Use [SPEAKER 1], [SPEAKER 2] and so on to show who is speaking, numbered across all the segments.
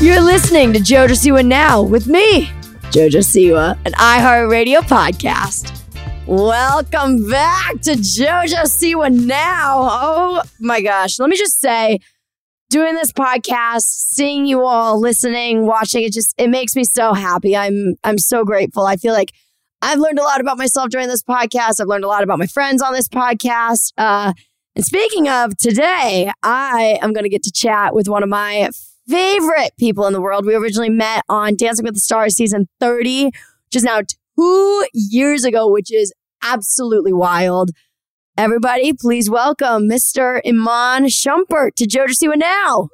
[SPEAKER 1] You're listening to JoJo Siwa Now with me, JoJo Siwa, an iHeartRadio podcast. Welcome back to JoJo Siwa Now. Oh my gosh. Let me just say, doing this podcast, seeing you all listening, watching, it just it makes me so happy. I'm I'm so grateful. I feel like I've learned a lot about myself during this podcast. I've learned a lot about my friends on this podcast. Uh, and speaking of today, I am going to get to chat with one of my favorite people in the world. We originally met on Dancing with the Stars season 30, which is now two years ago, which is absolutely wild. Everybody, please welcome Mr. Iman Shumpert to JoJo Siwa Now.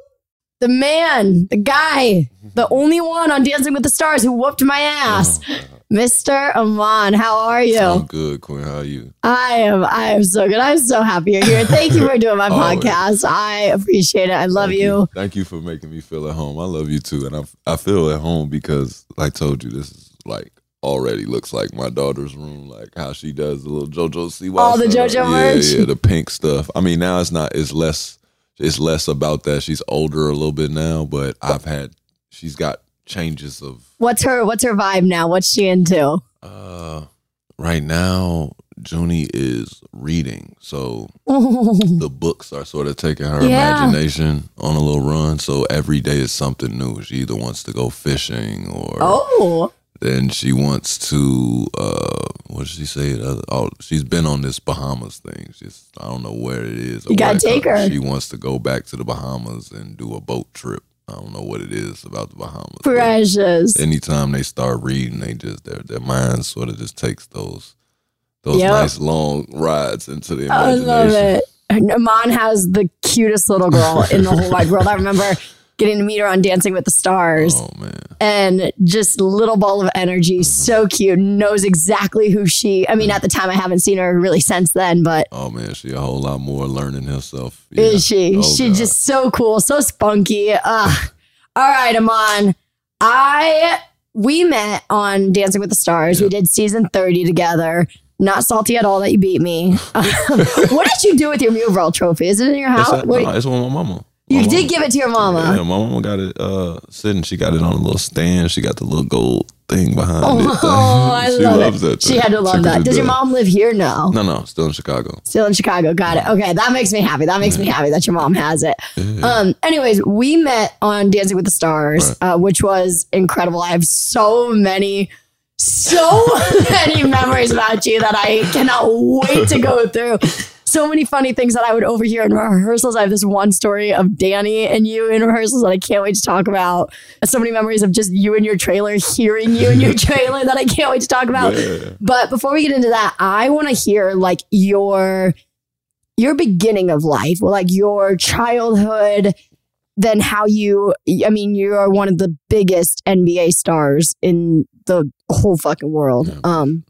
[SPEAKER 1] The man, the guy, the only one on Dancing with the Stars who whooped my ass. Oh, Mr. Iman, how are you?
[SPEAKER 2] I'm good, Quinn. How are you?
[SPEAKER 1] I am. I am so good. I'm so happy you're here. Thank you for doing my podcast. I appreciate it. I love
[SPEAKER 2] Thank
[SPEAKER 1] you.
[SPEAKER 2] Thank you for making me feel at home. I love you too, and I I feel at home because I told you this is like already looks like my daughter's room, like how she does the little JoJo Siwa.
[SPEAKER 1] All the. JoJo
[SPEAKER 2] yeah,
[SPEAKER 1] merch.
[SPEAKER 2] Yeah, the pink stuff. I mean, now it's not. It's less. It's less about that. She's older a little bit now, but I've had. She's got changes of.
[SPEAKER 1] What's her What's her vibe now? What's she into?
[SPEAKER 2] Uh, right now, Junie is reading, so the books are sort of taking her
[SPEAKER 1] Yeah.
[SPEAKER 2] imagination on a little run. So every day is something new. She either wants to go fishing or
[SPEAKER 1] Oh,
[SPEAKER 2] then she wants to uh what did she say? Oh, she's been on this Bahamas thing. She's I don't know where it is.
[SPEAKER 1] You gotta take her.
[SPEAKER 2] She wants to go back to the Bahamas and do a boat trip. I don't know what it is about the Bahamas.
[SPEAKER 1] precious.
[SPEAKER 2] Anytime they start reading, they just their their mind sort of just takes those those
[SPEAKER 1] Yep.
[SPEAKER 2] nice long rides into the imagination.
[SPEAKER 1] I love it. Iman has the cutest little girl in the whole wide world. I remember getting to meet her on Dancing with the Stars.
[SPEAKER 2] Oh man.
[SPEAKER 1] and just little ball of energy, so cute, knows exactly who she. I mean, at the time, I haven't seen her really since then, but
[SPEAKER 2] Oh man, she a whole lot more learning herself.
[SPEAKER 1] is she?
[SPEAKER 2] Oh,
[SPEAKER 1] She's
[SPEAKER 2] God.
[SPEAKER 1] just so cool, so spunky. Ugh. All right, Iman. I we met on Dancing with the Stars. We did season thirty together. Not salty at all that you beat me. what did you do with your Mule trophy? Is it in your house?
[SPEAKER 2] a,
[SPEAKER 1] What-
[SPEAKER 2] no, it's with my mama.
[SPEAKER 1] You
[SPEAKER 2] My
[SPEAKER 1] did give it to your mama.
[SPEAKER 2] Yeah, my mama got it uh sitting. She got it on a little stand. She got the little gold thing behind it.
[SPEAKER 1] Oh, I
[SPEAKER 2] she
[SPEAKER 1] love
[SPEAKER 2] loves
[SPEAKER 1] it.
[SPEAKER 2] that.
[SPEAKER 1] She had to love
[SPEAKER 2] her
[SPEAKER 1] that. Does your mom live here? No.
[SPEAKER 2] No, no, still in Chicago.
[SPEAKER 1] Still in Chicago. Got it. Okay. That makes me happy. That makes me happy that your mom has it. Um, anyways, we met on Dancing with the Stars, uh, which was incredible. I have so many, so many memories about you that I cannot wait to go through. So many funny things that I would overhear in rehearsals. I have this one story of Danny and you in rehearsals that I can't wait to talk about. So many memories of just you and your trailer, hearing you in your trailer that I can't wait to talk about. But before we get into that, I want to hear like your your beginning of life, like your childhood, then how you I mean, you are one of the biggest NBA stars in the whole fucking world. Um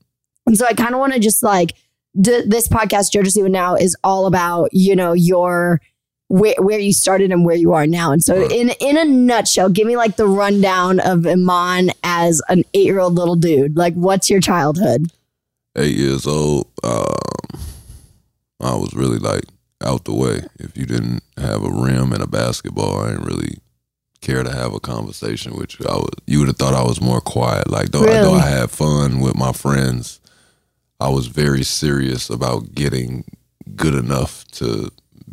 [SPEAKER 1] and so I kind of want to just like d- this podcast, Jojo Siwa Now, is all about you know your where where you started and where you are now. And so, in in a nutshell, give me like the rundown of Iman as an eight year old little dude. Like, what's your childhood?
[SPEAKER 2] Eight years old, um, I was really like out the way. If you didn't have a rim and a basketball, I didn't really care to have a conversation with you. I was, you would have thought I was more quiet. Like though, though
[SPEAKER 1] Really?
[SPEAKER 2] I had fun with my friends, I was very serious about getting good enough to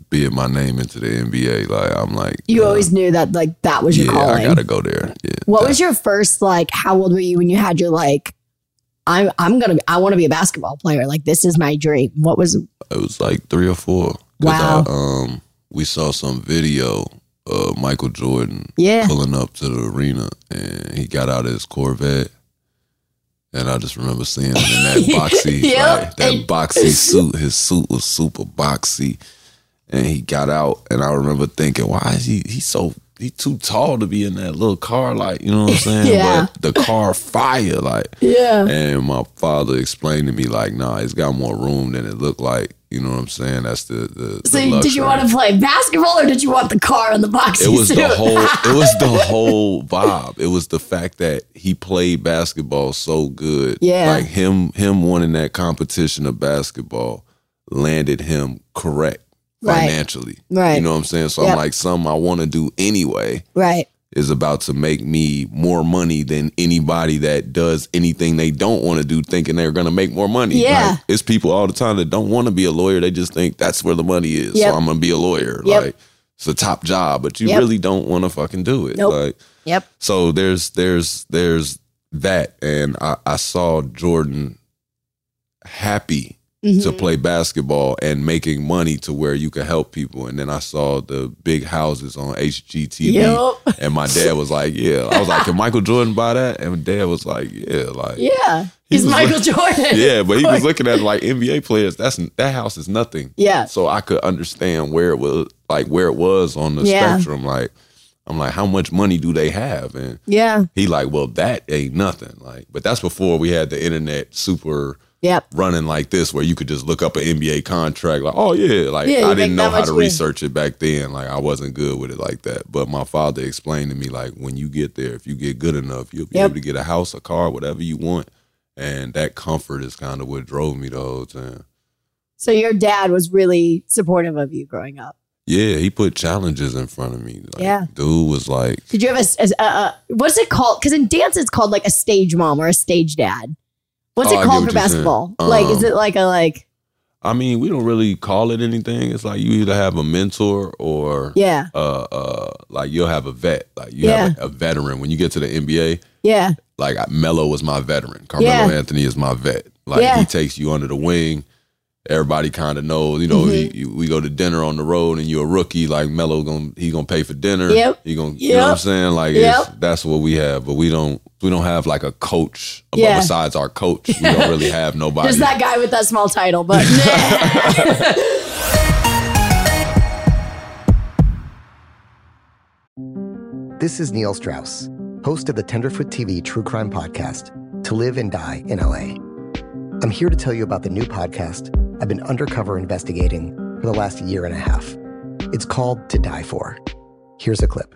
[SPEAKER 2] bid my name into the NBA. Like I'm like
[SPEAKER 1] You
[SPEAKER 2] uh,
[SPEAKER 1] always knew that like that was your
[SPEAKER 2] yeah,
[SPEAKER 1] calling.
[SPEAKER 2] I gotta go there. Yeah.
[SPEAKER 1] what
[SPEAKER 2] that-
[SPEAKER 1] was your first like? How old were you when you had your like? I'm I'm gonna I want to be a basketball player. Like this is my dream. What was
[SPEAKER 2] it was like three or four.
[SPEAKER 1] Wow.
[SPEAKER 2] I, um, we saw some video of Michael Jordan
[SPEAKER 1] yeah
[SPEAKER 2] pulling up to the arena, and he got out of his Corvette. And I just remember seeing him in that boxy,
[SPEAKER 1] Yep.
[SPEAKER 2] like, that boxy suit. His suit was super boxy, and he got out. And I remember thinking, why is he? He's so he too tall to be in that little car, like you know what I'm saying?
[SPEAKER 1] Yeah.
[SPEAKER 2] But the car fire, like
[SPEAKER 1] yeah
[SPEAKER 2] and my father explained to me like, nah, it's got more room than it looked like. You know what I'm saying? That's the the.
[SPEAKER 1] So
[SPEAKER 2] the
[SPEAKER 1] did you want to play basketball or did you want the car and the boxy
[SPEAKER 2] It was
[SPEAKER 1] suit?
[SPEAKER 2] the whole. It was the whole vibe. It was the fact that he played basketball so good.
[SPEAKER 1] Yeah.
[SPEAKER 2] like him him winning that competition of basketball landed him correct
[SPEAKER 1] Right.
[SPEAKER 2] financially.
[SPEAKER 1] Right.
[SPEAKER 2] You know what I'm saying? So
[SPEAKER 1] Yep.
[SPEAKER 2] I'm like, something I want to do anyway
[SPEAKER 1] right.
[SPEAKER 2] Is about to make me more money than anybody that does anything they don't want to do thinking they're going to make more money.
[SPEAKER 1] Yeah.
[SPEAKER 2] Like, it's people all the time that don't want to be a lawyer. They just think that's where the money is.
[SPEAKER 1] Yep.
[SPEAKER 2] So I'm going to be a lawyer.
[SPEAKER 1] Yep.
[SPEAKER 2] Like it's a top job, but you
[SPEAKER 1] Yep.
[SPEAKER 2] really don't want to fucking do it.
[SPEAKER 1] Nope.
[SPEAKER 2] Like
[SPEAKER 1] Yep.
[SPEAKER 2] so there's there's there's that and I, I saw Jordan happy
[SPEAKER 1] Mm-hmm.
[SPEAKER 2] to play basketball and making money to where you could help people. And then I saw the big houses on HGTV.
[SPEAKER 1] Yep.
[SPEAKER 2] And my dad was like, Yeah. I was like, Can Michael Jordan buy that? And my dad was like, Yeah, like
[SPEAKER 1] Yeah.
[SPEAKER 2] He
[SPEAKER 1] He's Michael Jordan.
[SPEAKER 2] Yeah, but he was looking at like NBA players, that's that house is nothing.
[SPEAKER 1] Yeah.
[SPEAKER 2] So I could understand where it was like where it was on the
[SPEAKER 1] Yeah.
[SPEAKER 2] spectrum. Like I'm like, how much money do they have? And
[SPEAKER 1] Yeah.
[SPEAKER 2] he like, well, that ain't nothing. Like, but that's before we had the internet super
[SPEAKER 1] Yep.
[SPEAKER 2] running like this, where you could just look up an NBA contract. Like, oh yeah, like
[SPEAKER 1] Yeah,
[SPEAKER 2] I didn't know how to research it back then. Like, I wasn't good with it like that. But my father explained to me like, when you get there, if you get good enough, you'll be
[SPEAKER 1] Yep.
[SPEAKER 2] able to get a house, a car, whatever you want. And that comfort is kind of what drove me the whole time.
[SPEAKER 1] So your dad was really supportive of you growing up.
[SPEAKER 2] Yeah, he put challenges in front of me. Like,
[SPEAKER 1] Yeah.
[SPEAKER 2] dude was like,
[SPEAKER 1] Did you have a, a, a, a what's it called? Because in dance, it's called like a stage mom or a stage dad. What's
[SPEAKER 2] Oh,
[SPEAKER 1] it called
[SPEAKER 2] what
[SPEAKER 1] for basketball? like, is
[SPEAKER 2] Um,
[SPEAKER 1] it like a like?
[SPEAKER 2] I mean, we don't really call it anything. It's like you either have a mentor or
[SPEAKER 1] Yeah.
[SPEAKER 2] uh uh like you'll have a vet. Like you have a, a veteran. When you get to the NBA,
[SPEAKER 1] Yeah.
[SPEAKER 2] like Melo was my veteran. Carmelo
[SPEAKER 1] Yeah.
[SPEAKER 2] Anthony is my vet. Like
[SPEAKER 1] Yeah.
[SPEAKER 2] he takes you under the wing. Everybody kind of knows, you know.
[SPEAKER 1] Mm-hmm.
[SPEAKER 2] He, we go to dinner on the road, and you're a rookie. Like Melo, gonna he gonna pay for dinner.
[SPEAKER 1] Yep.
[SPEAKER 2] He gonna, you know what I'm saying? Like
[SPEAKER 1] Yep.
[SPEAKER 2] that's what we have. But we don't we don't have like a coach.
[SPEAKER 1] Yeah.
[SPEAKER 2] besides our coach, we don't really have nobody.
[SPEAKER 1] There's that guy with that small title, but.
[SPEAKER 3] This is Neil Strauss, host of the Tenderfoot TV True Crime Podcast, To Live and Die in LA. I'm here to tell you about the new podcast I've been undercover investigating for the last year and a half. It's called To Die For. Here's a clip.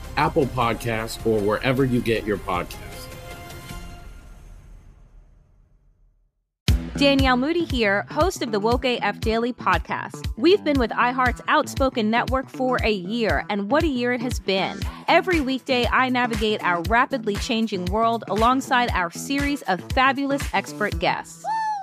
[SPEAKER 4] Apple Podcasts, or wherever you get your podcasts.
[SPEAKER 5] Danielle Moody here, host of the Woke AF Daily podcast. We've been with iHeart's Outspoken Network for a year, and what a year it has been. Every weekday, I navigate our rapidly changing world alongside our series of fabulous expert guests.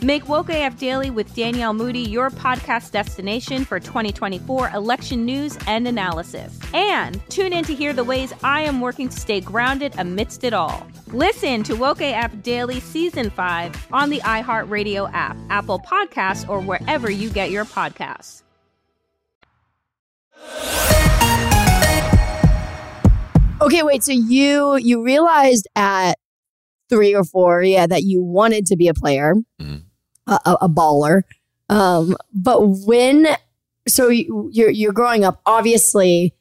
[SPEAKER 5] Make Woke AF Daily with Danielle Moody your podcast destination for 2024 election news and analysis. And tune in to hear the ways I am working to stay grounded amidst it all. Listen to Woke AF Daily Season 5 on the iHeartRadio app, Apple Podcasts, or wherever you get your podcasts.
[SPEAKER 1] Okay, wait. So you you realized at three or four, yeah, that you wanted to be a player,
[SPEAKER 2] Mhm.
[SPEAKER 1] A, a, baller. Um, but when so you, you're you're growing up, obviously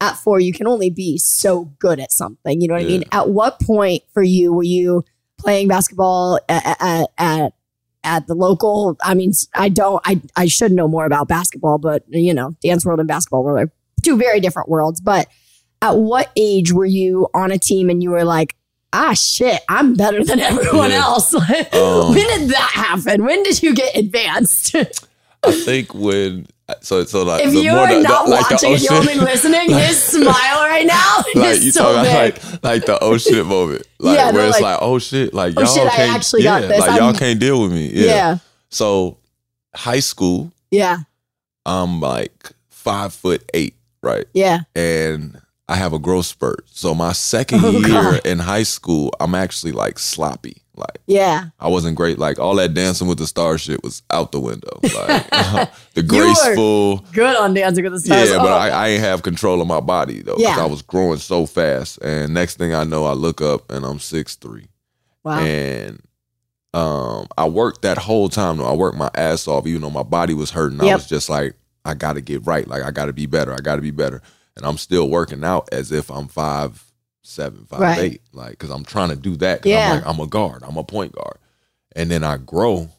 [SPEAKER 1] at four you can only be so good at something. You know what I mean? At what point for you were you playing basketball at at, at at the local? I mean, I don't. I I should know more about basketball, but you know, dance world and basketball were like two very different worlds. But at what age were you on a team and you were like, ah, shit, I'm better than everyone
[SPEAKER 2] Yeah.
[SPEAKER 1] else?
[SPEAKER 2] Um,
[SPEAKER 1] when did that happen? When did you get advanced?
[SPEAKER 2] I think when so so like
[SPEAKER 1] if you are
[SPEAKER 2] the- the-
[SPEAKER 1] not
[SPEAKER 2] like
[SPEAKER 1] watching and you're only listening,
[SPEAKER 2] like-
[SPEAKER 1] his smile right now
[SPEAKER 2] like
[SPEAKER 1] is
[SPEAKER 2] you
[SPEAKER 1] so
[SPEAKER 2] talking
[SPEAKER 1] big.
[SPEAKER 2] like like the oh shit moment, like
[SPEAKER 1] Yeah,
[SPEAKER 2] where it's
[SPEAKER 1] like,
[SPEAKER 2] oh shit, like
[SPEAKER 1] "Oh
[SPEAKER 2] y'all
[SPEAKER 1] shit, I
[SPEAKER 2] can't,
[SPEAKER 1] actually
[SPEAKER 2] yeah,
[SPEAKER 1] got this.
[SPEAKER 2] like
[SPEAKER 1] I'm-
[SPEAKER 2] y'all can't deal with me, yeah.
[SPEAKER 1] Yeah.
[SPEAKER 2] So high school,
[SPEAKER 1] yeah,
[SPEAKER 2] I'm like five foot eight, right?
[SPEAKER 1] yeah.
[SPEAKER 2] and I have a growth spurt. So my second
[SPEAKER 1] Oh,
[SPEAKER 2] year
[SPEAKER 1] God.
[SPEAKER 2] in high school, I'm actually like sloppy. Like
[SPEAKER 1] Yeah.
[SPEAKER 2] I wasn't great. Like all that dancing with the stars shit was out the window. Like the graceful.
[SPEAKER 1] Good on Dancing with the Stars.
[SPEAKER 2] Yeah, but
[SPEAKER 1] Oh.
[SPEAKER 2] I, I ain't have control of my body though.
[SPEAKER 1] Yeah.
[SPEAKER 2] I was growing so fast. And next thing I know, I look up and I'm six three.
[SPEAKER 1] Wow.
[SPEAKER 2] And um, I worked that whole time though. I worked my ass off, even though my body was hurting. I was just like, I gotta get right. Like I gotta be better. I gotta be better. And I'm still working out as if I'm five seven, five
[SPEAKER 1] Right.
[SPEAKER 2] eight. Like, because I'm trying to do that. 'cause
[SPEAKER 1] Yeah.
[SPEAKER 2] I'm like, I'm a guard. I'm a point guard. And then I grow,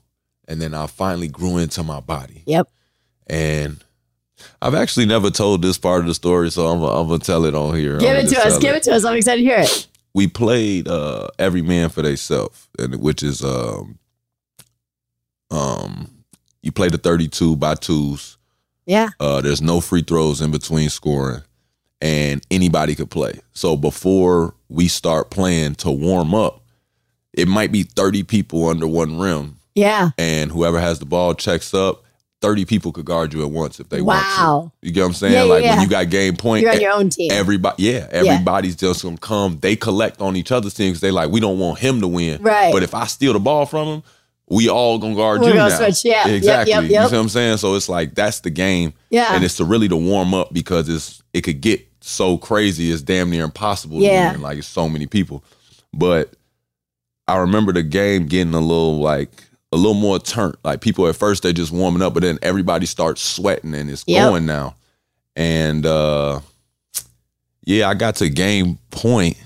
[SPEAKER 2] and then I finally grew into my body.
[SPEAKER 1] Yep.
[SPEAKER 2] And I've actually never told this part of the story, so I'm, I'm gonna tell it on here.
[SPEAKER 1] Give it
[SPEAKER 2] gonna
[SPEAKER 1] us.
[SPEAKER 2] tell
[SPEAKER 1] Give it to us. I'm excited to hear it.
[SPEAKER 2] we played uh every man for theyself and which is um um you play the 32 by twos
[SPEAKER 1] Yeah.
[SPEAKER 2] uh there's no free throws in between scoring and anybody could play so before we start playing to warm up it might be 30 people under one rim
[SPEAKER 1] Yeah.
[SPEAKER 2] and whoever has the ball checks up 30 people could guard you at once if they want to. Wow. you get what i'm saying
[SPEAKER 1] Yeah, yeah,
[SPEAKER 2] like
[SPEAKER 1] yeah.
[SPEAKER 2] when you got game point
[SPEAKER 1] You're on
[SPEAKER 2] e-
[SPEAKER 1] your own team.
[SPEAKER 2] Everybody, yeah, everybody's just gonna come. They collect on each other's teams. They like, we don't want him to win,
[SPEAKER 1] Right.
[SPEAKER 2] But if I steal the ball from him, we all gonna guard
[SPEAKER 1] We're
[SPEAKER 2] you
[SPEAKER 1] gonna
[SPEAKER 2] now.
[SPEAKER 1] switch, yeah. Yep,
[SPEAKER 2] exactly.
[SPEAKER 1] yep,
[SPEAKER 2] You
[SPEAKER 1] yep.
[SPEAKER 2] see what I'm saying? So it's like that's the game,
[SPEAKER 1] Yeah.
[SPEAKER 2] and it's to really to warm up because it's it could get so crazy. It's damn near impossible.
[SPEAKER 1] Yeah.
[SPEAKER 2] to win. like it's so many people. But I remember the game getting a little like a little more turnt. Like people at first they're just warming up, but then everybody starts sweating and it's
[SPEAKER 1] Yep.
[SPEAKER 2] going now. And uh yeah, I got to game point.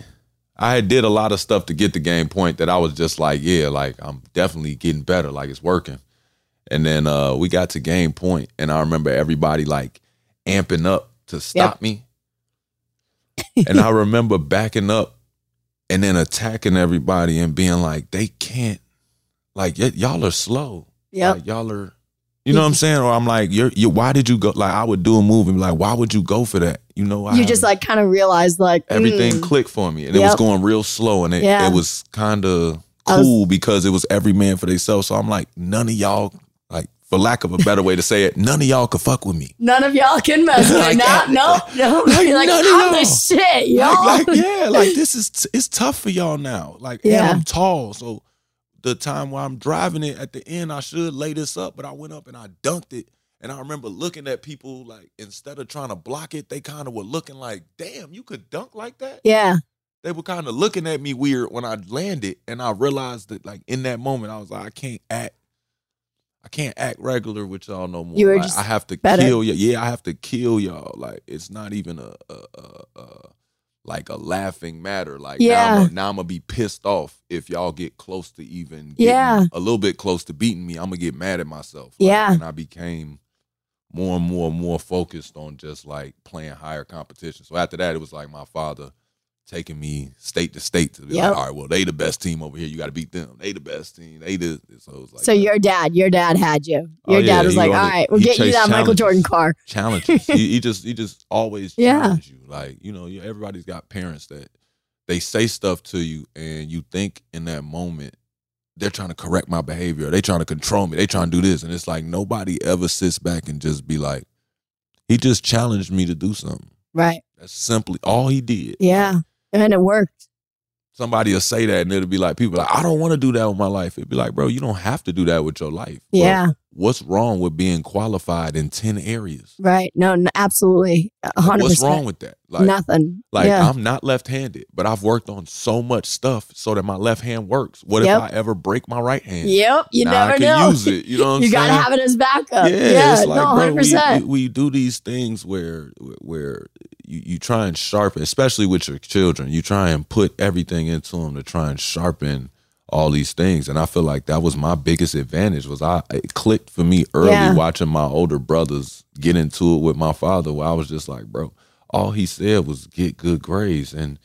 [SPEAKER 2] I had did a lot of stuff to get the game point that I was just like, yeah, like I'm definitely getting better, like it's working. And then uh we got to game point and I remember everybody like amping up to stop me. and I remember backing up and then attacking everybody and being like, they can't, like, y- y'all are slow.
[SPEAKER 1] Yep.
[SPEAKER 2] Like, y'all are, you know what I'm saying? Or I'm like, you're, you. Why did you go? Like, I would do a move and be like, why would you go for that? You know, I
[SPEAKER 1] you just like kind of realized like
[SPEAKER 2] everything
[SPEAKER 1] mm,
[SPEAKER 2] clicked for me, and it was going real slow, and it,
[SPEAKER 1] Yeah.
[SPEAKER 2] it was kind of
[SPEAKER 1] I was-
[SPEAKER 2] cool because it was every man for themselves. So I'm like, none of y'all, like, for lack of a better way to say it, none of y'all could fuck with me.
[SPEAKER 1] none of y'all can mess with
[SPEAKER 2] Like,
[SPEAKER 1] it. No, no, no.
[SPEAKER 2] like,
[SPEAKER 1] like,
[SPEAKER 2] none
[SPEAKER 1] I'm the shit, y'all.
[SPEAKER 2] Like, like, yeah, like this is t- it's tough for y'all now. Like, yeah. I'm tall, so the time while I'm driving it at the end, I should lay this up, but I went up and I dunked it. And I remember looking at people like instead of trying to block it, they kind of were looking like, "Damn, you could dunk like that."
[SPEAKER 1] yeah.
[SPEAKER 2] They were kind of looking at me weird when I landed, and I realized that like in that moment, I was like, I can't act. I can't act regular with y'all no more.
[SPEAKER 1] You were
[SPEAKER 2] Like,
[SPEAKER 1] just
[SPEAKER 2] I have to
[SPEAKER 1] better.
[SPEAKER 2] kill y'all. Yeah, I have to kill y'all. Like it's not even a, a, a, a like a laughing matter. Like now,
[SPEAKER 1] Yeah.
[SPEAKER 2] I'm, now I'm gonna be pissed off if y'all get close to even
[SPEAKER 1] Yeah.
[SPEAKER 2] a little bit close to beating me. I'm gonna get mad at myself. Like,
[SPEAKER 1] Yeah.
[SPEAKER 2] and I became more and more and more focused on just like playing higher competition. So after that, it was like my father taking me state to state to be
[SPEAKER 1] Yep.
[SPEAKER 2] like, all right, well, they the best team over here. You got to beat them. They the best team. They the so it was like
[SPEAKER 1] so your dad, your dad had you.
[SPEAKER 2] Oh,
[SPEAKER 1] Your
[SPEAKER 2] yeah,
[SPEAKER 1] dad was like, all right, we'll get you that Michael. Jordan car.
[SPEAKER 2] challenges. he, he just he just always
[SPEAKER 1] Yeah.
[SPEAKER 2] challenge you. Like you know, you, everybody's got parents that they say stuff to you, and you think in that moment they're trying to correct my behavior. They're trying to control me. They trying to do this, and it's like nobody ever sits back and just be like, he just challenged me to do something.
[SPEAKER 1] Right.
[SPEAKER 2] That's simply all he did.
[SPEAKER 1] Yeah. And it worked.
[SPEAKER 2] Somebody will say that, and it'll be like people like, I don't want to do that with my life. It'd be like, bro, you don't have to do that with your life.
[SPEAKER 1] Yeah.
[SPEAKER 2] What's wrong with being qualified in ten areas?
[SPEAKER 1] Right. No, n- absolutely. A hundred
[SPEAKER 2] What's wrong with that? Like
[SPEAKER 1] Nothing.
[SPEAKER 2] Like
[SPEAKER 1] yeah.
[SPEAKER 2] I'm not left-handed, but I've worked on so much stuff so that my left hand works. What
[SPEAKER 1] Yep.
[SPEAKER 2] if I ever break my right hand?
[SPEAKER 1] Yep. You
[SPEAKER 2] Now
[SPEAKER 1] never
[SPEAKER 2] I can
[SPEAKER 1] know.
[SPEAKER 2] use it. You know what I'm
[SPEAKER 1] you
[SPEAKER 2] saying?
[SPEAKER 1] gotta have it as backup.
[SPEAKER 2] Yeah,
[SPEAKER 1] Yeah.
[SPEAKER 2] it's like,
[SPEAKER 1] no,
[SPEAKER 2] bro,
[SPEAKER 1] hundred
[SPEAKER 2] we, we, we do these things where where you, you try and sharpen, especially with your children. You try and put everything into them to try and sharpen all these things. And I feel like that was my biggest advantage. Was I it clicked for me early
[SPEAKER 1] Yeah.
[SPEAKER 2] watching my older brothers get into it with my father. Where I was just like, bro, all he said was get good grades and.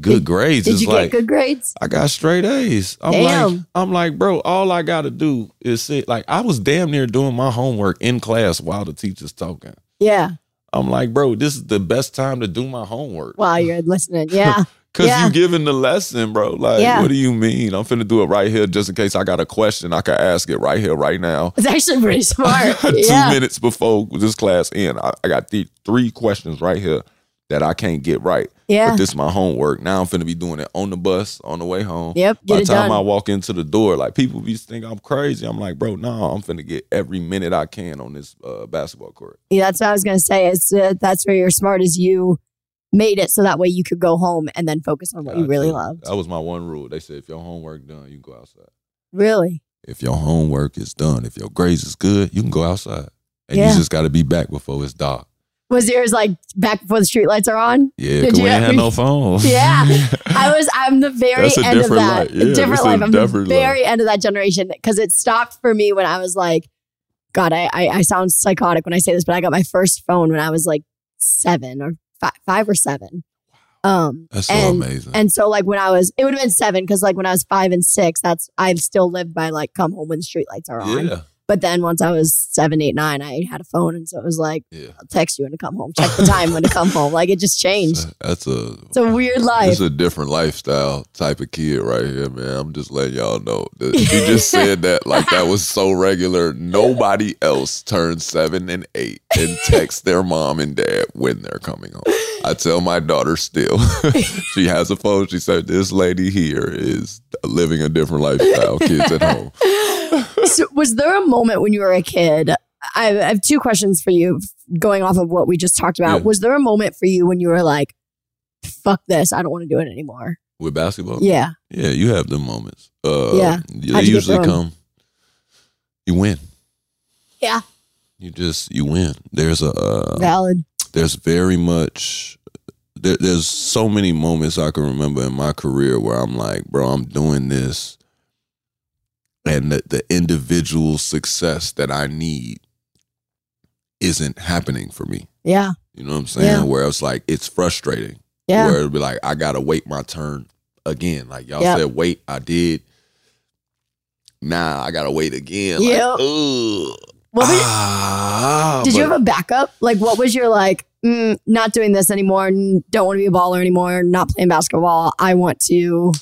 [SPEAKER 2] Good grades
[SPEAKER 1] Did
[SPEAKER 2] is
[SPEAKER 1] you
[SPEAKER 2] like
[SPEAKER 1] get good grades?
[SPEAKER 2] I got straight A's. I'm like, I'm like, bro, all I gotta do is sit. Like, I was damn near doing my homework in class while the teacher's talking.
[SPEAKER 1] Yeah.
[SPEAKER 2] I'm like, bro, this is the best time to do my homework.
[SPEAKER 1] While you're listening. Yeah.
[SPEAKER 2] Cause
[SPEAKER 1] yeah.
[SPEAKER 2] you giving the lesson, bro. Like,
[SPEAKER 1] Yeah.
[SPEAKER 2] what do you mean? I'm finna do it right here just in case I got a question. I can ask it right here, right now.
[SPEAKER 1] It's actually pretty smart.
[SPEAKER 2] Two
[SPEAKER 1] yeah.
[SPEAKER 2] minutes before this class end, I, I got the three questions right here that I can't get right.
[SPEAKER 1] Yeah.
[SPEAKER 2] But this is my homework. Now I'm finna be doing it on the bus on the way home.
[SPEAKER 1] Yep,
[SPEAKER 2] By the time
[SPEAKER 1] done.
[SPEAKER 2] I walk into the door, like people be think I'm crazy. I'm like, bro, no, I'm finna get every minute I can on this uh, basketball court.
[SPEAKER 1] Yeah, that's what I was gonna say. It's uh, that's where you're smart is you made it so that way you could go home and then focus on what you really loved.
[SPEAKER 2] That was my one rule. They said if your homework done, you can go outside.
[SPEAKER 1] Really?
[SPEAKER 2] If your homework is done, if your grades is good, you can go outside. And
[SPEAKER 1] Yeah.
[SPEAKER 2] you just got to be back before it's dark.
[SPEAKER 1] Was yours like back before the streetlights are on?
[SPEAKER 2] Yeah,
[SPEAKER 1] Did
[SPEAKER 2] we
[SPEAKER 1] you
[SPEAKER 2] ain't had no phone.
[SPEAKER 1] Yeah, I was. I'm the very end of that.
[SPEAKER 2] life. Yeah,
[SPEAKER 1] different life. I'm the
[SPEAKER 2] different
[SPEAKER 1] very end of that generation because it stopped for me when I was like, God, I, I I sound psychotic when I say this, but I got my first phone when I was like seven or fi- five or seven. Um,
[SPEAKER 2] That's so
[SPEAKER 1] and,
[SPEAKER 2] amazing.
[SPEAKER 1] And so like when I was, it would have been seven because like when I was five and six, that's I've still lived by like come home when the streetlights are on.
[SPEAKER 2] Yeah.
[SPEAKER 1] But then once I was seven, eight, nine, I had a phone, and so it was like,
[SPEAKER 2] Yeah.
[SPEAKER 1] I'll text you when to come home. Check the time when to come home. Like it just changed.
[SPEAKER 2] That's a
[SPEAKER 1] It's a weird life.
[SPEAKER 2] It's a different lifestyle type of kid right here, man. I'm just letting y'all know. that You just said that like that was so regular. Nobody else turns seven and eight and text their mom and dad when they're coming home. I tell my daughter still. she has a phone. She said, This lady here is living a different lifestyle. Kids at home.
[SPEAKER 1] So was there a moment when you were a kid? I I have two questions for you, going off of what we just talked about.
[SPEAKER 2] Yeah.
[SPEAKER 1] Was there a moment for you when you were like, "Fuck this! I don't want to do it anymore"?
[SPEAKER 2] With basketball?
[SPEAKER 1] Yeah.
[SPEAKER 2] Yeah, you have them moments. Uh,
[SPEAKER 1] Yeah.
[SPEAKER 2] They usually come. You win.
[SPEAKER 1] Yeah,
[SPEAKER 2] You just you win. There's a uh,
[SPEAKER 1] valid.
[SPEAKER 2] there's very much there, there's so many moments I can remember in my career where I'm like, bro, I'm doing this, and the, the individual success that I need isn't happening for me.
[SPEAKER 1] Yeah,
[SPEAKER 2] You know what I'm saying?
[SPEAKER 1] Yeah.
[SPEAKER 2] Where it's like it's frustrating.
[SPEAKER 1] Yeah.
[SPEAKER 2] Where it'll be like I gotta wait my turn again. Like y'all
[SPEAKER 1] Yep.
[SPEAKER 2] said, wait. I did. Nah, I gotta wait again.
[SPEAKER 1] Yeah.
[SPEAKER 2] Like.
[SPEAKER 1] What
[SPEAKER 2] Ah,
[SPEAKER 1] Did you
[SPEAKER 2] but-
[SPEAKER 1] have a backup? Like, what was your like? Mm, not doing this anymore. Don't want to be a baller anymore. Not playing basketball. I want to.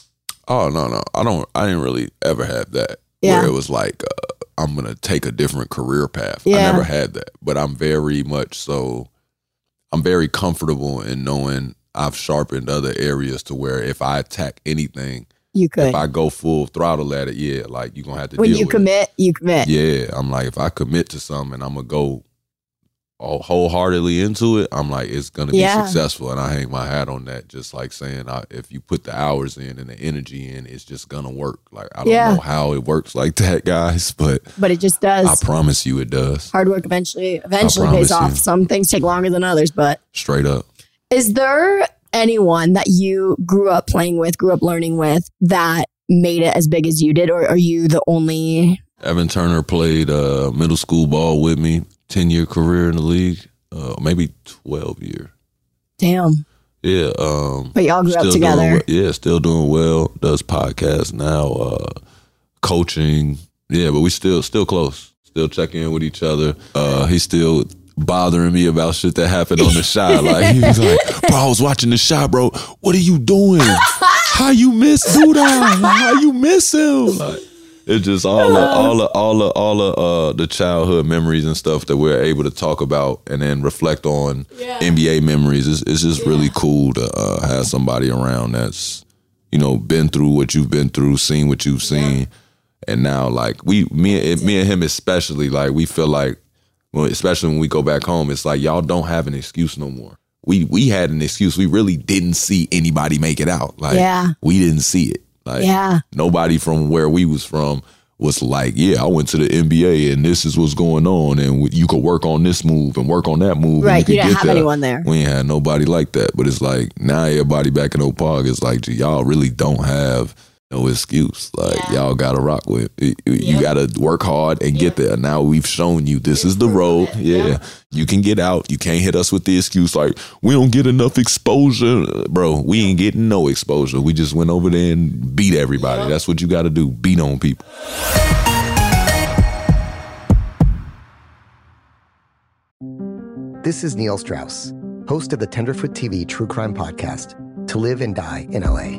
[SPEAKER 2] Oh no, no, I don't. I didn't really ever have that.
[SPEAKER 1] Yeah.
[SPEAKER 2] Where it was like uh, I'm gonna take a different career path. I never had that, but I'm very much so. I'm very comfortable in knowing I've sharpened other areas to where if I attack anything,
[SPEAKER 1] You could.
[SPEAKER 2] if I go full throttle at it, yeah, like you're gonna have to
[SPEAKER 1] when
[SPEAKER 2] deal
[SPEAKER 1] you
[SPEAKER 2] with it.
[SPEAKER 1] commit, you commit.
[SPEAKER 2] Yeah, I'm like, if I commit to something, I'm gonna go wholeheartedly into it. I'm like, it's gonna be
[SPEAKER 1] Yeah.
[SPEAKER 2] successful, and I hang my hat on that. Just like saying, I, if you put the hours in and the energy in, it's just gonna work. Like I don't
[SPEAKER 1] Yeah.
[SPEAKER 2] know how it works like that, guys, but
[SPEAKER 1] But it just does.
[SPEAKER 2] I promise you, it does.
[SPEAKER 1] Hard work eventually eventually pays
[SPEAKER 2] promise
[SPEAKER 1] off.
[SPEAKER 2] you.
[SPEAKER 1] Some things take longer than others, but
[SPEAKER 2] Straight up.
[SPEAKER 1] is there anyone that you grew up playing with, grew up learning with that made it as big as you did, or are you the only?
[SPEAKER 2] Evan Turner played uh, middle school ball with me, ten year career in the league, uh, maybe twelve year.
[SPEAKER 1] Damn.
[SPEAKER 2] Yeah, um,
[SPEAKER 1] But y'all grew up together.
[SPEAKER 2] Doing, yeah, still doing well. Does podcasts now, uh, coaching. Yeah, but we still still close. Still checking in with each other. Uh, he's still bothering me about shit that happened on the shot. Like he was like, "Bro, I was watching the shot, bro. What are you doing? How you miss Buddha? How you miss him?" Like, it's just all of, all the, all the, all the, uh, the childhood memories and stuff that we're able to talk about and then reflect on NBA memories. It's, it's just really cool to uh, have somebody around that's, you know, been through what you've been through, seen what you've seen, and now like we, me, and me and him especially, like we feel like, well, especially when we go back home, it's like y'all don't have an excuse no more. We we had an excuse. We really didn't see anybody make it out. Like
[SPEAKER 1] Yeah.
[SPEAKER 2] we didn't see it. Like
[SPEAKER 1] Yeah.
[SPEAKER 2] nobody from where we was from was like, yeah, I went to the NBA and this is what's going on, and you could work on this move and work on that move. and
[SPEAKER 1] Right,
[SPEAKER 2] could
[SPEAKER 1] you didn't have anyone there.
[SPEAKER 2] We ain't had nobody like that. But it's like now everybody back in Oak Park is like, y'all really don't have no excuse. Like y'all gotta rock with. it. You gotta work hard and get there. Now we've shown you this is the road. Yeah, you can get out. You can't hit us with the excuse like we don't get enough exposure, bro. We ain't getting no exposure. We just went over there and beat everybody. That's what you got to do. Beat on people.
[SPEAKER 3] This is Neil Strauss, host of the Tenderfoot TV true crime podcast, To Live and Die in LA.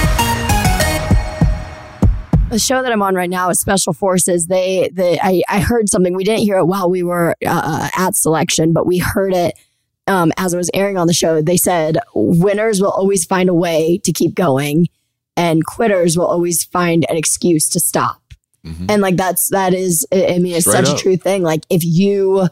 [SPEAKER 1] The show that I'm on right now is Special Forces. They, they, I, I heard something. We didn't hear it while we were uh, at selection, but we heard it um, as it was airing on the show. They said winners will always find a way to keep going, and quitters will always find an excuse to stop. Mm-hmm. And like that's that is, I mean, it's Straight such up. a true thing. Like if you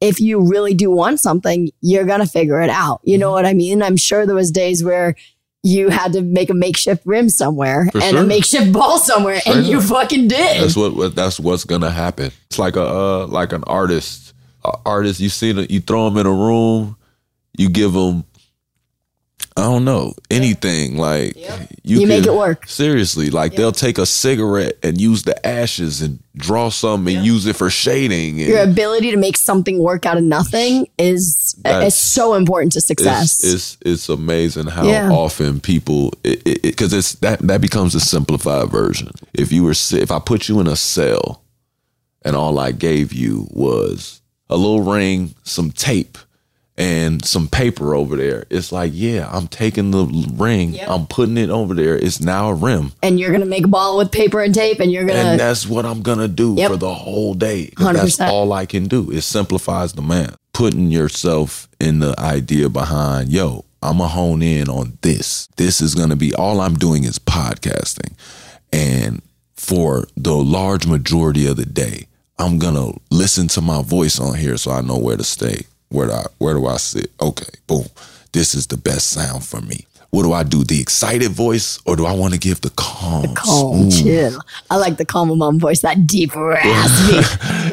[SPEAKER 1] if you really do want something, you're gonna figure it out. You mm-hmm. know what I mean? I'm sure there was days where you had to make a makeshift rim somewhere For and sure. a makeshift ball somewhere, and you fucking did.
[SPEAKER 2] That's what that's what's gonna happen. It's like a uh, like an artist. A artist, you see, you throw them in a room, you give them I don't know anything. Like
[SPEAKER 1] yep. you, you can, make it work.
[SPEAKER 2] Seriously, like yep. they'll take a cigarette and use the ashes and draw some and yep. use it for shading.
[SPEAKER 1] Your ability to make something work out of nothing is uh, is so important to success.
[SPEAKER 2] It's it's, it's amazing how yeah. often people because it, it, it's that that becomes a simplified version. If you were if I put you in a cell and all I gave you was a little ring, some tape and some paper over there. It's like, yeah, I'm taking the ring, yep. I'm putting it over there. It's now a rim.
[SPEAKER 1] And you're gonna make a ball with paper and tape, and you're gonna.
[SPEAKER 2] And that's what I'm gonna do yep. for the whole day. That's all I can do. It simplifies the math. Putting yourself in the idea behind, yo, I'm gonna hone in on this. This is gonna be all I'm doing is podcasting, and for the large majority of the day, I'm gonna listen to my voice on here so I know where to stay where do I where do I sit? Okay, boom. This is the best sound for me. What do I do? The excited voice, or do I want to give the calm?
[SPEAKER 1] The calm, smooth? chill. I like the calm mom voice, that deep raspy.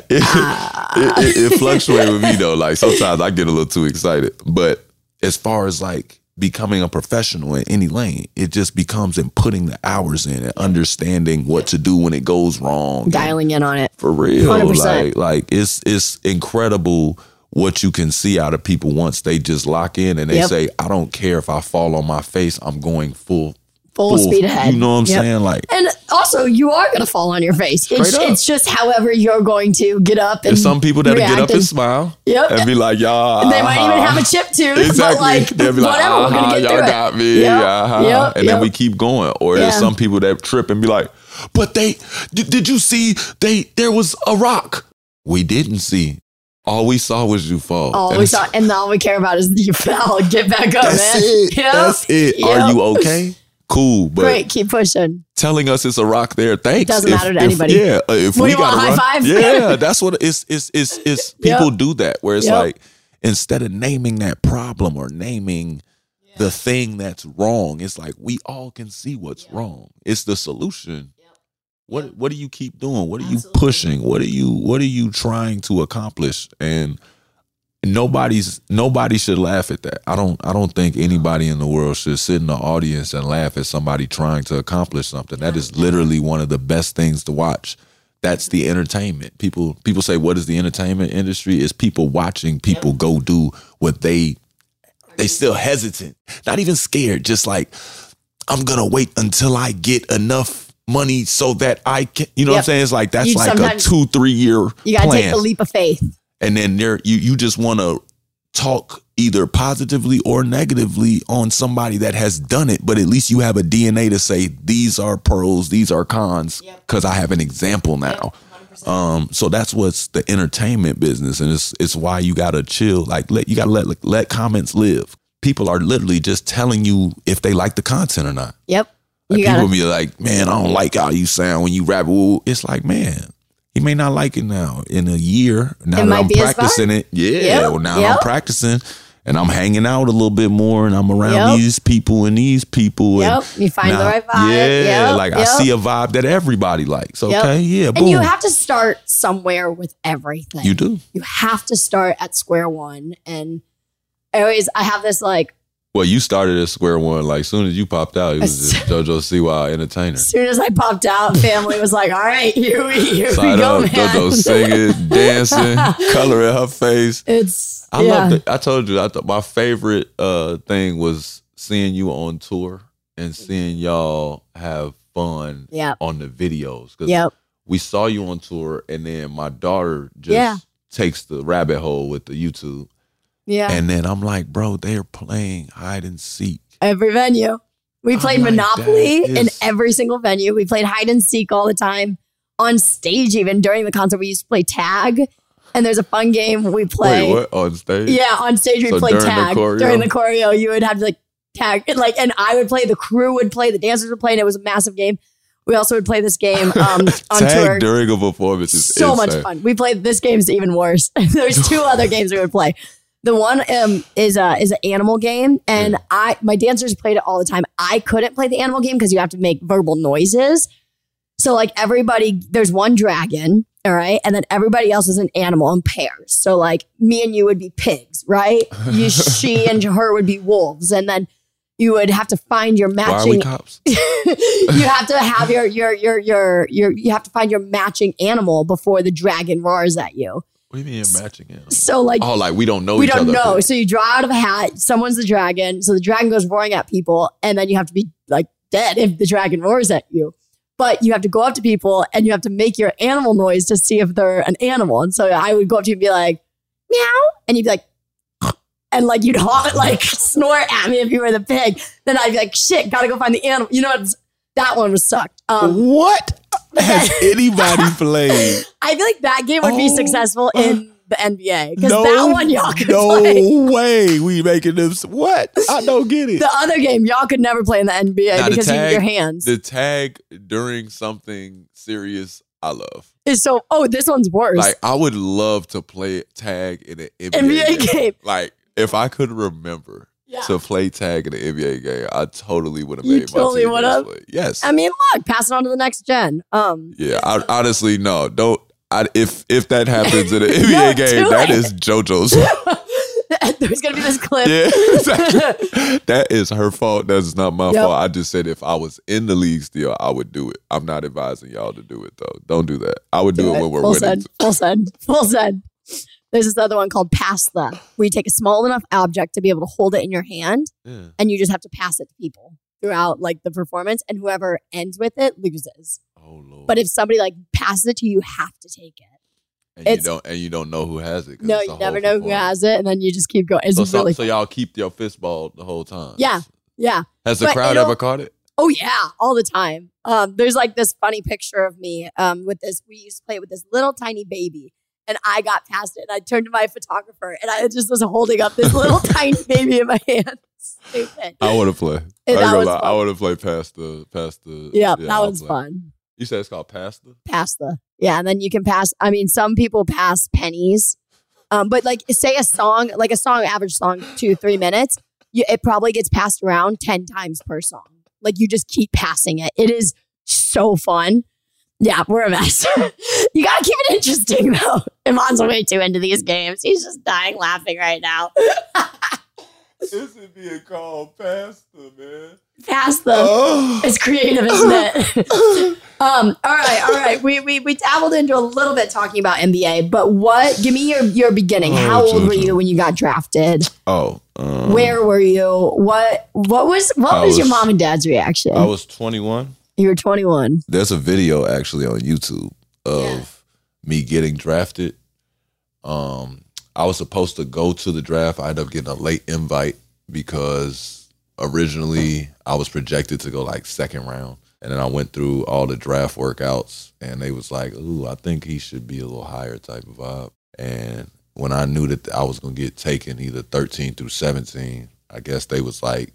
[SPEAKER 2] it, ah. it, it, it fluctuates with me though. Like sometimes I get a little too excited, but as far as like becoming a professional in any lane. It just becomes in putting the hours in and understanding what to do when it goes wrong.
[SPEAKER 1] Dialing in on it.
[SPEAKER 2] For real. 100%. Like like it's it's incredible what you can see out of people once they just lock in and they yep. say, I don't care if I fall on my face, I'm going full
[SPEAKER 1] Full, full speed ahead.
[SPEAKER 2] You know what I'm yep. saying? Like,
[SPEAKER 1] and also you are gonna fall on your face. It's, it's, just however you're going to get up. And
[SPEAKER 2] There's some people that get up and, and smile.
[SPEAKER 1] Yep.
[SPEAKER 2] And be like, y'all.
[SPEAKER 1] They might even have a chip too.
[SPEAKER 2] Exactly.
[SPEAKER 1] like,
[SPEAKER 2] They'll be like, uh-huh, y'all got it. me. Yep. Uh-huh. Yep. And then we keep going. Or yeah. there's some people that trip and be like, but they did, did you see they there was a rock? We didn't see. All we saw was you fall.
[SPEAKER 1] All and we saw, and all we care about is you fell. Get back up,
[SPEAKER 2] that's
[SPEAKER 1] man.
[SPEAKER 2] It. Yep. That's it. Yep. Are you okay? Cool, but
[SPEAKER 1] great. Keep pushing.
[SPEAKER 2] Telling us it's a rock there. Thanks.
[SPEAKER 1] Doesn't if, matter to if, anybody.
[SPEAKER 2] Yeah, uh, if what we got a high five. Yeah, that's what it's. It's. It's. it's people yep. do that where it's like instead of naming that problem or naming the thing that's wrong, it's like we all can see what's wrong. It's the solution what what do you keep doing? What are Absolutely. you pushing? What are you what are you trying to accomplish? And nobody's nobody should laugh at that. I don't I don't think anybody in the world should sit in the audience and laugh at somebody trying to accomplish something. That is literally one of the best things to watch. That's the entertainment. People people say what is the entertainment industry? Is people watching people yep. go do what they they still hesitant, not even scared, just like I'm gonna wait until I get enough money so that I can, you know yep. what I'm saying? It's like that's you like a two, three year.
[SPEAKER 1] You gotta plan. take the leap of faith.
[SPEAKER 2] And then there, you you just want to talk either positively or negatively on somebody that has done it, but at least you have a DNA to say these are pros, these are cons, because yep. I have an example now. Yep. Um, so that's what's the entertainment business, and it's it's why you gotta chill. Like let you gotta let let comments live. People are literally just telling you if they like the content or not.
[SPEAKER 1] Yep
[SPEAKER 2] Like people
[SPEAKER 1] gotta-
[SPEAKER 2] be like, man, I don't like how you sound when you rap. Ooh, It's like, man, he may not like it now. In a year, now that I'm practicing it, yeah.
[SPEAKER 1] Yep,
[SPEAKER 2] Well, now
[SPEAKER 1] yep.
[SPEAKER 2] I'm practicing and I'm hanging out a little bit more, and I'm around
[SPEAKER 1] Yep.
[SPEAKER 2] these people and these people.
[SPEAKER 1] Yep,
[SPEAKER 2] And
[SPEAKER 1] you find the right vibe.
[SPEAKER 2] Yeah,
[SPEAKER 1] Yep,
[SPEAKER 2] like I see a vibe that everybody likes. Okay, yeah, boom.
[SPEAKER 1] And you have to start somewhere with everything.
[SPEAKER 2] You do.
[SPEAKER 1] You have to start at square one. And I always, I have this like,
[SPEAKER 2] Well, you started at square one. Like as soon as you popped out, it was just JoJo Siwa entertainer.
[SPEAKER 1] as soon as I popped out, family was like, all right, here we, here we go,
[SPEAKER 2] up,
[SPEAKER 1] man.
[SPEAKER 2] JoJo singing, dancing, color in her face.
[SPEAKER 1] It's,
[SPEAKER 2] I
[SPEAKER 1] yeah.
[SPEAKER 2] love it. I told you, I thought my favorite uh, thing was seeing you on tour and seeing y'all have fun
[SPEAKER 1] Yep.
[SPEAKER 2] on the videos. 'Cause
[SPEAKER 1] Yep.
[SPEAKER 2] We saw you on tour, and then my daughter just
[SPEAKER 1] Yeah.
[SPEAKER 2] takes the rabbit hole with the YouTube.
[SPEAKER 1] Yeah.
[SPEAKER 2] And then I'm like, bro, they're playing hide and seek.
[SPEAKER 1] every venue. We played
[SPEAKER 2] like,
[SPEAKER 1] Monopoly
[SPEAKER 2] that
[SPEAKER 1] in every single venue. We played hide and seek all the time. On stage, even during the concert, we used to play tag. And there's a fun game we play.
[SPEAKER 2] Wait, what? On stage?
[SPEAKER 1] Yeah, on stage we
[SPEAKER 2] So
[SPEAKER 1] played
[SPEAKER 2] during
[SPEAKER 1] tag.
[SPEAKER 2] choreo?
[SPEAKER 1] during the choreo, you would have to like tag and, like and I would play, the crew would play, the dancers would play, and it was a massive game. We also would play this game um, on
[SPEAKER 2] Tag
[SPEAKER 1] tour.
[SPEAKER 2] during a performance is
[SPEAKER 1] so much fun. We played this game's even worse. There's two other games we would play. The one um, is a is an animal game, and I my dancers played it all the time. I couldn't play the animal game because you have to make verbal noises. So like everybody, there's one dragon, all right, and then everybody else is an animal in pairs. So like me and you would be pigs, right? You, she and her would be wolves, and then you would have to find your
[SPEAKER 2] Why are we
[SPEAKER 1] matching
[SPEAKER 2] cops?
[SPEAKER 1] you have to have your your your your your you have to find your matching animal before the dragon roars at you.
[SPEAKER 2] What do you mean matching it?
[SPEAKER 1] So like
[SPEAKER 2] Oh, like we don't know
[SPEAKER 1] we
[SPEAKER 2] each
[SPEAKER 1] don't
[SPEAKER 2] other.
[SPEAKER 1] know. So you draw out of a hat, someone's the dragon, so the dragon goes roaring at people, and then you have to be like dead if the dragon roars at you. But you have to go up to people and you have to make your animal noise to see if they're an animal. And so I would go up to you and be like, meow, and you'd be like, and like you'd honk, like snort at me if you were the pig. Then I'd be like, shit, gotta go find the animal. You know what? That one was sucked. Um,
[SPEAKER 2] what has anybody played?
[SPEAKER 1] I feel like that game would be
[SPEAKER 2] Oh.
[SPEAKER 1] successful in the NBA because
[SPEAKER 2] No,
[SPEAKER 1] that one y'all could
[SPEAKER 2] no
[SPEAKER 1] play.
[SPEAKER 2] way. We making this. What? I don't get it.
[SPEAKER 1] The other game y'all could never play in the NBA
[SPEAKER 2] Now, the
[SPEAKER 1] because you
[SPEAKER 2] tag-
[SPEAKER 1] your hands
[SPEAKER 2] The tag during something serious, I love.
[SPEAKER 1] is so. Oh, this one's worse.
[SPEAKER 2] Like I would love to play tag in an NBA,
[SPEAKER 1] NBA game.
[SPEAKER 2] Like if I could remember
[SPEAKER 1] Yeah.
[SPEAKER 2] to play tag in an NBA game, I totally would have
[SPEAKER 1] You
[SPEAKER 2] made
[SPEAKER 1] totally
[SPEAKER 2] my
[SPEAKER 1] would have.
[SPEAKER 2] Yes.
[SPEAKER 1] I mean, look, pass it on to the next gen. Um,
[SPEAKER 2] yeah. I, honestly, no. Don't. I, if if that happens in an NBA game,
[SPEAKER 1] do
[SPEAKER 2] that
[SPEAKER 1] it.
[SPEAKER 2] is JoJo's.
[SPEAKER 1] there's gonna be this clip.
[SPEAKER 2] Yeah, exactly. that is her fault. That's not my
[SPEAKER 1] Yep.
[SPEAKER 2] fault. I just said if I was in the league still, I would do it. I'm not advising y'all to do it though. Don't do that. I would do, it when we're
[SPEAKER 1] full
[SPEAKER 2] winning.
[SPEAKER 1] send, full send, full send. There's this other one called pass the, where you take a small enough object to be able to hold it in your hand,
[SPEAKER 2] Yeah.
[SPEAKER 1] and you just have to pass it to people throughout like the performance, and whoever ends with it loses.
[SPEAKER 2] Oh lord.
[SPEAKER 1] But if somebody like passes it to you, you have to take it.
[SPEAKER 2] And you don't and you don't know who has it.
[SPEAKER 1] No, you never know who has it, and then you just keep going. It's
[SPEAKER 2] So, so,
[SPEAKER 1] really
[SPEAKER 2] so y'all keep your fist ball the whole time.
[SPEAKER 1] yeah, yeah.
[SPEAKER 2] Has the
[SPEAKER 1] But
[SPEAKER 2] crowd ever caught it?
[SPEAKER 1] Oh yeah, all the time. Um, there's like this funny picture of me um, with this. We used to play with this little tiny baby, and I got past it. And I turned to my photographer, and I just was holding up this little tiny baby in my hand. Stupid.
[SPEAKER 2] I want to play. I
[SPEAKER 1] And
[SPEAKER 2] ain't
[SPEAKER 1] that was.
[SPEAKER 2] I
[SPEAKER 1] fun.
[SPEAKER 2] want to play past the past the.
[SPEAKER 1] Yeah,
[SPEAKER 2] yeah,
[SPEAKER 1] that
[SPEAKER 2] I'll
[SPEAKER 1] was fun.
[SPEAKER 2] You said it's called past the.
[SPEAKER 1] Pass the yeah, and then you can pass. I mean, some people pass pennies, um, but like say a song, like a song, average song, two three minutes. You, it probably gets passed around ten times per song. Like you just keep passing it. It is so fun. Yeah, we're a mess. you gotta keep it interesting though. Iman's way too into these games. He's just dying laughing right now.
[SPEAKER 2] This is being called past the man.
[SPEAKER 1] Pasta.
[SPEAKER 2] Oh.
[SPEAKER 1] It's creative, isn't it? um. All right. All right. We we we dabbled into a little bit talking about NBA, but what? Give me your your beginning.
[SPEAKER 2] Oh,
[SPEAKER 1] How old were you when you got drafted?
[SPEAKER 2] Oh, um,
[SPEAKER 1] Where were you? What what was what was, your mom and dad's reaction?
[SPEAKER 2] I was 21.
[SPEAKER 1] You were 21.
[SPEAKER 2] There's a video actually on YouTube of me getting drafted. Um, I was supposed to go to the draft. I ended up getting a late invite because originally I was projected to go like second round. And then I went through all the draft workouts and they was like, ooh, I think he should be a little higher type of vibe. And when I knew that I was gonna get taken either 13 through 17, I guess they was like,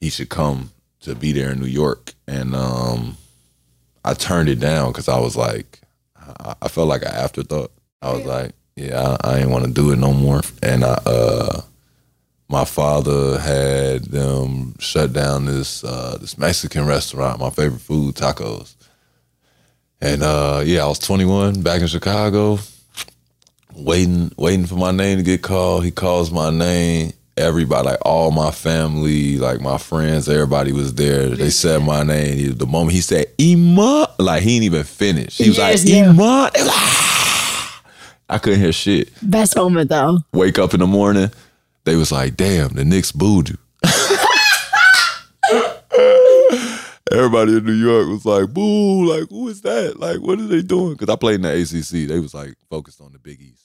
[SPEAKER 2] he should come to be there in New York, and um, I turned it down because I was like, I, I felt like an afterthought. I was like, yeah, I, I ain't want to do it no more, and I uh my father had them shut down this uh, this Mexican restaurant, my favorite food, tacos. And uh, yeah, I was 21 back in Chicago, waiting waiting for my name to get called. He calls my name. Everybody, like all my family, like my friends, everybody was there. They said my name. He- The moment he said Iman, like he didn't even finish. He was
[SPEAKER 1] Yes,
[SPEAKER 2] like
[SPEAKER 1] yeah.
[SPEAKER 2] Like, "Ah." I couldn't hear shit
[SPEAKER 1] Best moment though.
[SPEAKER 2] wake up in the morning, they was like, damn, the Knicks booed you. Everybody in New York was like, boo, like, who is that? Like, what are they doing? Because I played in the ACC. They was like focused on the Big East.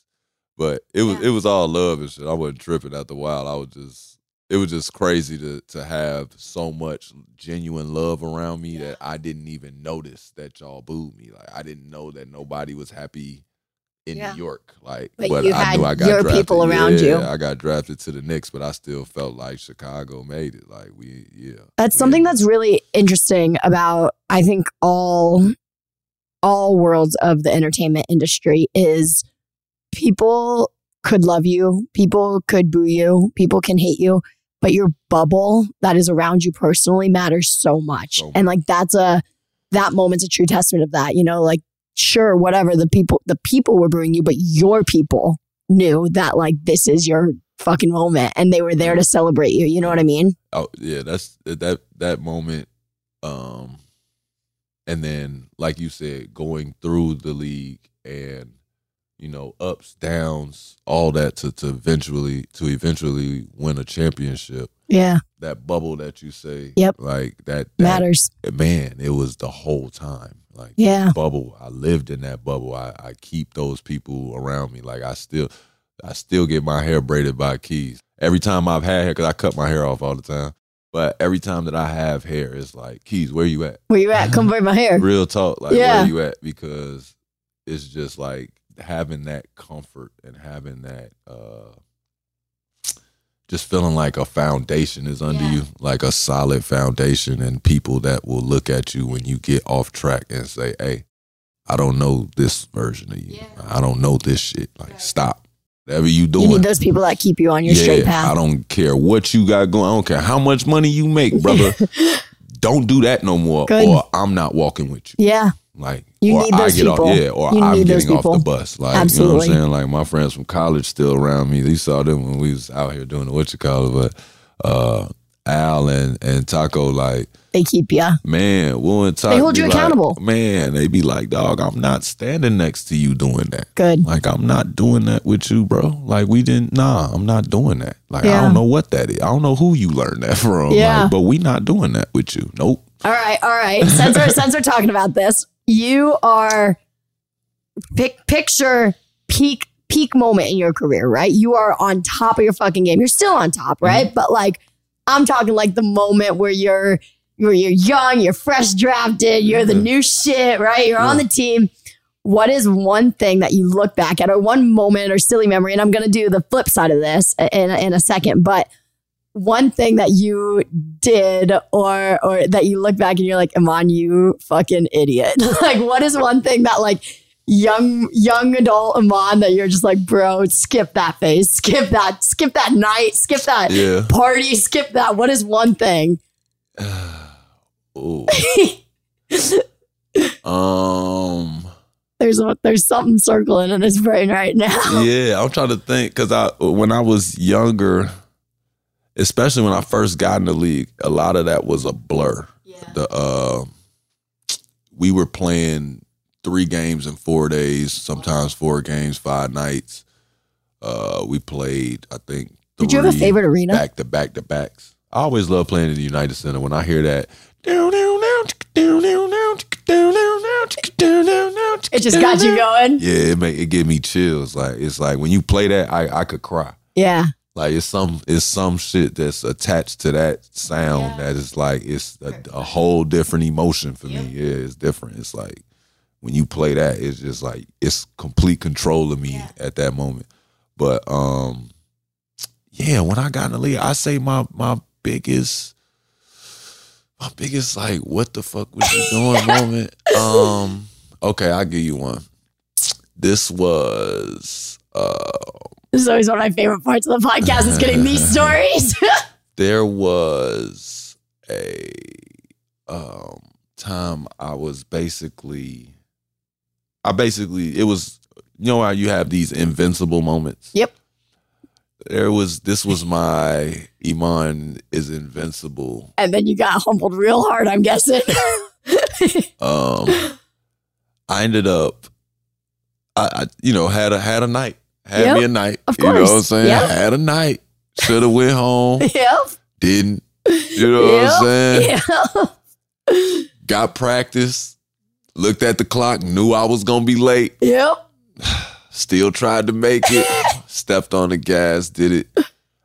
[SPEAKER 2] But it was it was all love and shit. I wasn't tripping after a while. I was just it was just crazy to to have so much genuine love around me that I didn't even notice that y'all booed me. Like I didn't know that nobody was happy in
[SPEAKER 1] Yeah.
[SPEAKER 2] New York. Like
[SPEAKER 1] But you
[SPEAKER 2] I
[SPEAKER 1] had
[SPEAKER 2] knew I got
[SPEAKER 1] your
[SPEAKER 2] drafted.
[SPEAKER 1] people around you.
[SPEAKER 2] Yeah, I got drafted to the Knicks, but I still felt like Chicago made it. Like we yeah.
[SPEAKER 1] That's something that's really interesting about I think all all worlds of the entertainment industry is people could love you, people could boo you, people can hate you, but your bubble that is around you personally matters so much. And like that's a that moment's a true testament of that, you know, like sure whatever the people the people were booing you, but your people knew that like this is your fucking moment and they were there to celebrate you, you know what I mean?
[SPEAKER 2] Oh yeah, that's that that moment. Um, and then like you said, going through the league and you know ups, downs, all that to to eventually to eventually win a championship.
[SPEAKER 1] Yeah.
[SPEAKER 2] That bubble that you say,
[SPEAKER 1] Yep.
[SPEAKER 2] like that, that
[SPEAKER 1] Matters.
[SPEAKER 2] Man, it was the whole time. Like
[SPEAKER 1] Yeah.
[SPEAKER 2] bubble. I lived in that bubble. I, I keep those people around me. Like I still, I still get my hair braided by Keys. Every time I've had hair, because I cut my hair off all the time. But every time that I have hair, it's like Keys, where you at?
[SPEAKER 1] Where you at? Come braid my hair.
[SPEAKER 2] Real talk, like
[SPEAKER 1] Yeah.
[SPEAKER 2] where you at? Because it's just like having that comfort and having that uh just feeling like a foundation is under you, like a solid foundation and people that will look at you when you get off track and say, Hey, I don't know this version of you. I don't know this shit. Like stop. Whatever you
[SPEAKER 1] You
[SPEAKER 2] doing.
[SPEAKER 1] need those people that keep you on your straight path.
[SPEAKER 2] I don't care what you got going. I don't care how much money you make, brother. don't do that no more,
[SPEAKER 1] Good.
[SPEAKER 2] or I'm not walking with you.
[SPEAKER 1] Yeah.
[SPEAKER 2] Like
[SPEAKER 1] You
[SPEAKER 2] or
[SPEAKER 1] need
[SPEAKER 2] I get
[SPEAKER 1] people.
[SPEAKER 2] off, yeah, or
[SPEAKER 1] You
[SPEAKER 2] I'm getting off the bus. Like
[SPEAKER 1] Absolutely.
[SPEAKER 2] you know what I'm saying? Like my friends from college still around me. You saw them when we was out here doing the what you call it, but uh Al and and Taco, like
[SPEAKER 1] They keep you.
[SPEAKER 2] man, Will and Taco
[SPEAKER 1] They hold you
[SPEAKER 2] like,
[SPEAKER 1] accountable.
[SPEAKER 2] Man, they be like, dog, I'm not standing next to you doing that.
[SPEAKER 1] Good.
[SPEAKER 2] Like I'm not doing that with you, bro. Like we didn't. Nah, I'm not doing that. Like I don't know what that is. I don't know who you learned that from.
[SPEAKER 1] Yeah.
[SPEAKER 2] Like, but we not doing that with you. Nope.
[SPEAKER 1] All right, all right. Since we're, since we're talking about this, you are pic, picture peak peak moment in your career, right? You are on top of your fucking game. You're still on top, right? Mm-hmm. But like, I'm talking like the moment where you're where you're young, you're fresh drafted, you're the mm-hmm. new shit, right? You're on the team. What is one thing that you look back at, or one moment or silly memory? And I'm gonna do the flip side of this in in a second, but one thing that you did or or that you look back and you're like, Iman, you fucking idiot. like what is one thing that like young young adult Iman that you're just like, bro, skip that phase, skip that, skip that night, skip that
[SPEAKER 2] Yeah.
[SPEAKER 1] party, skip that. What is one thing?
[SPEAKER 2] Um.
[SPEAKER 1] There's a, there's something circling in his brain right now.
[SPEAKER 2] Yeah, I'm trying to think because I when I was younger, especially when I first got in the league, a lot of that was a blur. Yeah. The uh, we were playing three games in four days, sometimes four games, five nights. Uh, we played, I think.
[SPEAKER 1] Did you have a
[SPEAKER 2] three
[SPEAKER 1] favorite arena?
[SPEAKER 2] Back to back to backs. I always love playing in the United Center. When I hear that,
[SPEAKER 1] It just got you going.
[SPEAKER 2] yeah, it make it give me chills. Like it's like when you play that, I I could cry.
[SPEAKER 1] Yeah.
[SPEAKER 2] Like it's some it's some shit that's attached to that sound that is like it's a, a whole different emotion for me. Yeah, it's different. It's like when you play that, it's just like it's complete control of me at that moment. But um, yeah, when I got in the league, I say my my biggest my biggest like what the fuck was you doing moment. Um, okay, I'll give you one. This was uh
[SPEAKER 1] This is always one of my favorite parts of the podcast is getting these stories.
[SPEAKER 2] there was a um time I was basically I basically it was you know how you have these invincible moments.
[SPEAKER 1] Yep.
[SPEAKER 2] There was this was my Iman is invincible.
[SPEAKER 1] and then you got humbled real hard, I'm guessing.
[SPEAKER 2] Um I ended up I, I you know had a had a night. Had
[SPEAKER 1] Yep,
[SPEAKER 2] me a night.
[SPEAKER 1] of
[SPEAKER 2] You know what I'm saying?
[SPEAKER 1] Yep.
[SPEAKER 2] Had a night. Should have went home.
[SPEAKER 1] yep.
[SPEAKER 2] Didn't. You know what I'm saying?
[SPEAKER 1] Yep.
[SPEAKER 2] got practice, looked at the clock, knew I was gonna be late,
[SPEAKER 1] Yep.
[SPEAKER 2] still tried to make it, stepped on the gas, did it.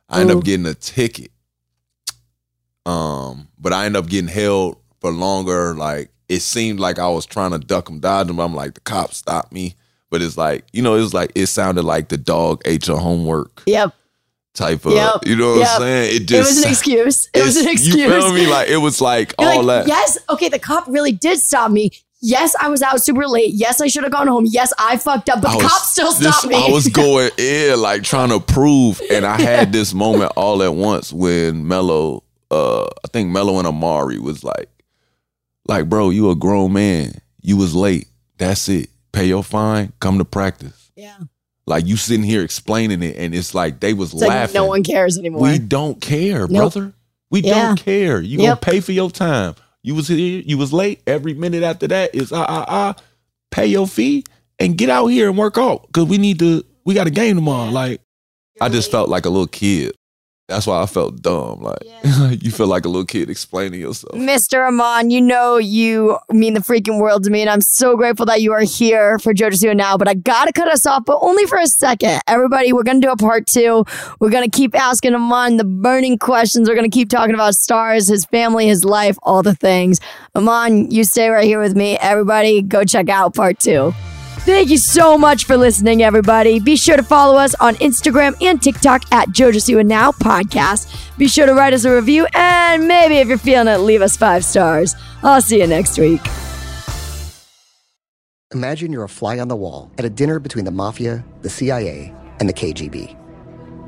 [SPEAKER 2] I ended
[SPEAKER 1] Ooh.
[SPEAKER 2] up getting a ticket. Um, but I end up getting held for longer. Like it seemed like I was trying to duck them, dodge them. I'm like, the cops stopped me. But it's like, you know, it was like it sounded like the dog ate your homework
[SPEAKER 1] Yep.
[SPEAKER 2] type of
[SPEAKER 1] Yep.
[SPEAKER 2] you know what
[SPEAKER 1] Yep.
[SPEAKER 2] I'm saying? It
[SPEAKER 1] It was an excuse. It was an excuse.
[SPEAKER 2] You feel me? Like it was like
[SPEAKER 1] You're
[SPEAKER 2] all
[SPEAKER 1] like,
[SPEAKER 2] that.
[SPEAKER 1] yes, okay, the cop really did stop me. Yes, I was out super late. Yes, I should have gone home. Yes, I fucked up, but
[SPEAKER 2] I
[SPEAKER 1] the
[SPEAKER 2] was-
[SPEAKER 1] cop still
[SPEAKER 2] this-
[SPEAKER 1] stopped me.
[SPEAKER 2] I was going in, like trying to prove, and I had this moment all at once when Melo, uh, I think Melo and Amar'e was like, like, bro, you a grown man. You was late. That's it. Pay your fine. Come to practice.
[SPEAKER 1] Yeah.
[SPEAKER 2] Like you sitting here explaining it, and it's like they was
[SPEAKER 1] It's like
[SPEAKER 2] laughing.
[SPEAKER 1] no one cares anymore.
[SPEAKER 2] we don't care,
[SPEAKER 1] Nope.
[SPEAKER 2] brother. We
[SPEAKER 1] Yeah.
[SPEAKER 2] don't care. You
[SPEAKER 1] Yep.
[SPEAKER 2] gonna pay for your time. You was here. You was late. Every minute after that is ah ah ah. Pay your fee and get out here and work out because we need to. We got a game tomorrow. Like I just felt like a little kid. That's why I felt dumb. Like you feel like a little kid explaining yourself.
[SPEAKER 1] Mr. Iman, you know you mean the freaking world to me, and I'm so grateful that you are here for JoJo Siwa now. But I gotta cut us off, but only for a second. Everybody, we're gonna do a part two. We're gonna keep asking Iman the burning questions. We're gonna keep talking about stars, his family, his life, all the things. Iman, you stay right here with me. Everybody, go check out part two. Thank you so much for listening, everybody. Be sure to follow us on Instagram and TikTok at JoJo Siwa Now Podcast. Be sure to write us a review and maybe if you're feeling it, leave us five stars. I'll see you next week.
[SPEAKER 3] Imagine you're a fly on the wall at a dinner between the mafia, the CIA, and the KGB.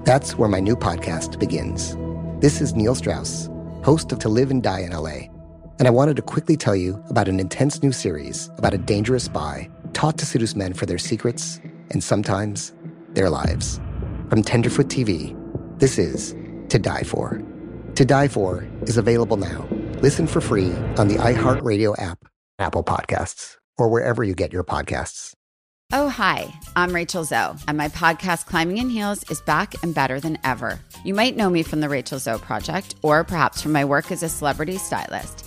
[SPEAKER 3] That's where my new podcast begins. This is Neil Strauss, host of To Live and Die in LA, and I wanted to quickly tell you about an intense new series about a dangerous spy taught to seduce men for their secrets and sometimes their lives. From Tenderfoot TV, this is To Die For. To Die For is available now. Listen for free on the iHeartRadio app, Apple Podcasts, or wherever you get your podcasts.
[SPEAKER 6] Oh, hi, I'm Rachel Zoe, and my podcast, Climbing in Heels, is back and better than ever. You might know me from the Rachel Zoe Project, or perhaps from my work as a celebrity stylist.